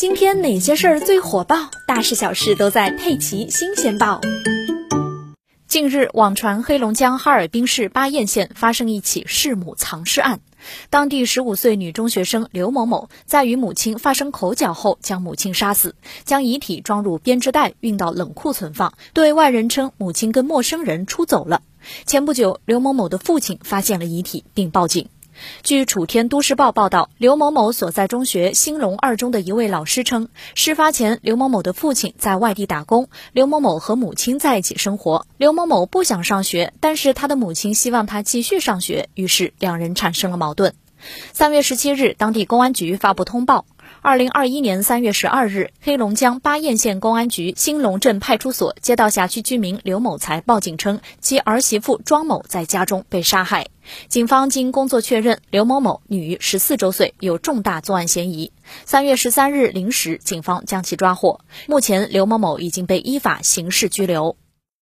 今天哪些事儿最火爆？大事小事都在《佩奇新鲜报》。近日，网传黑龙江哈尔滨市巴彦县发生一起弑母藏尸案。当地十五岁女中学生刘某某在与母亲发生口角后，将母亲杀死，将遗体装入编织袋运到冷库存放，对外人称母亲跟陌生人出走了。前不久，刘某某的父亲发现了遗体，并报警。据楚天都市报报道，刘某某所在中学兴隆二中的一位老师称，事发前刘某某的父亲在外地打工，刘某某和母亲在一起生活。刘某某不想上学，但是他的母亲希望他继续上学，于是两人产生了矛盾。三月十七日，当地公安局发布通报。二零二一年三月十二日，黑龙江巴彦县公安局兴隆镇派出所接到辖区居民刘某才报警称，其儿媳妇庄某在家中被杀害。警方经工作确认，刘某某女，十四周岁，有重大作案嫌疑。三月十三日零时，警方将其抓获。目前，刘某某已经被依法刑事拘留。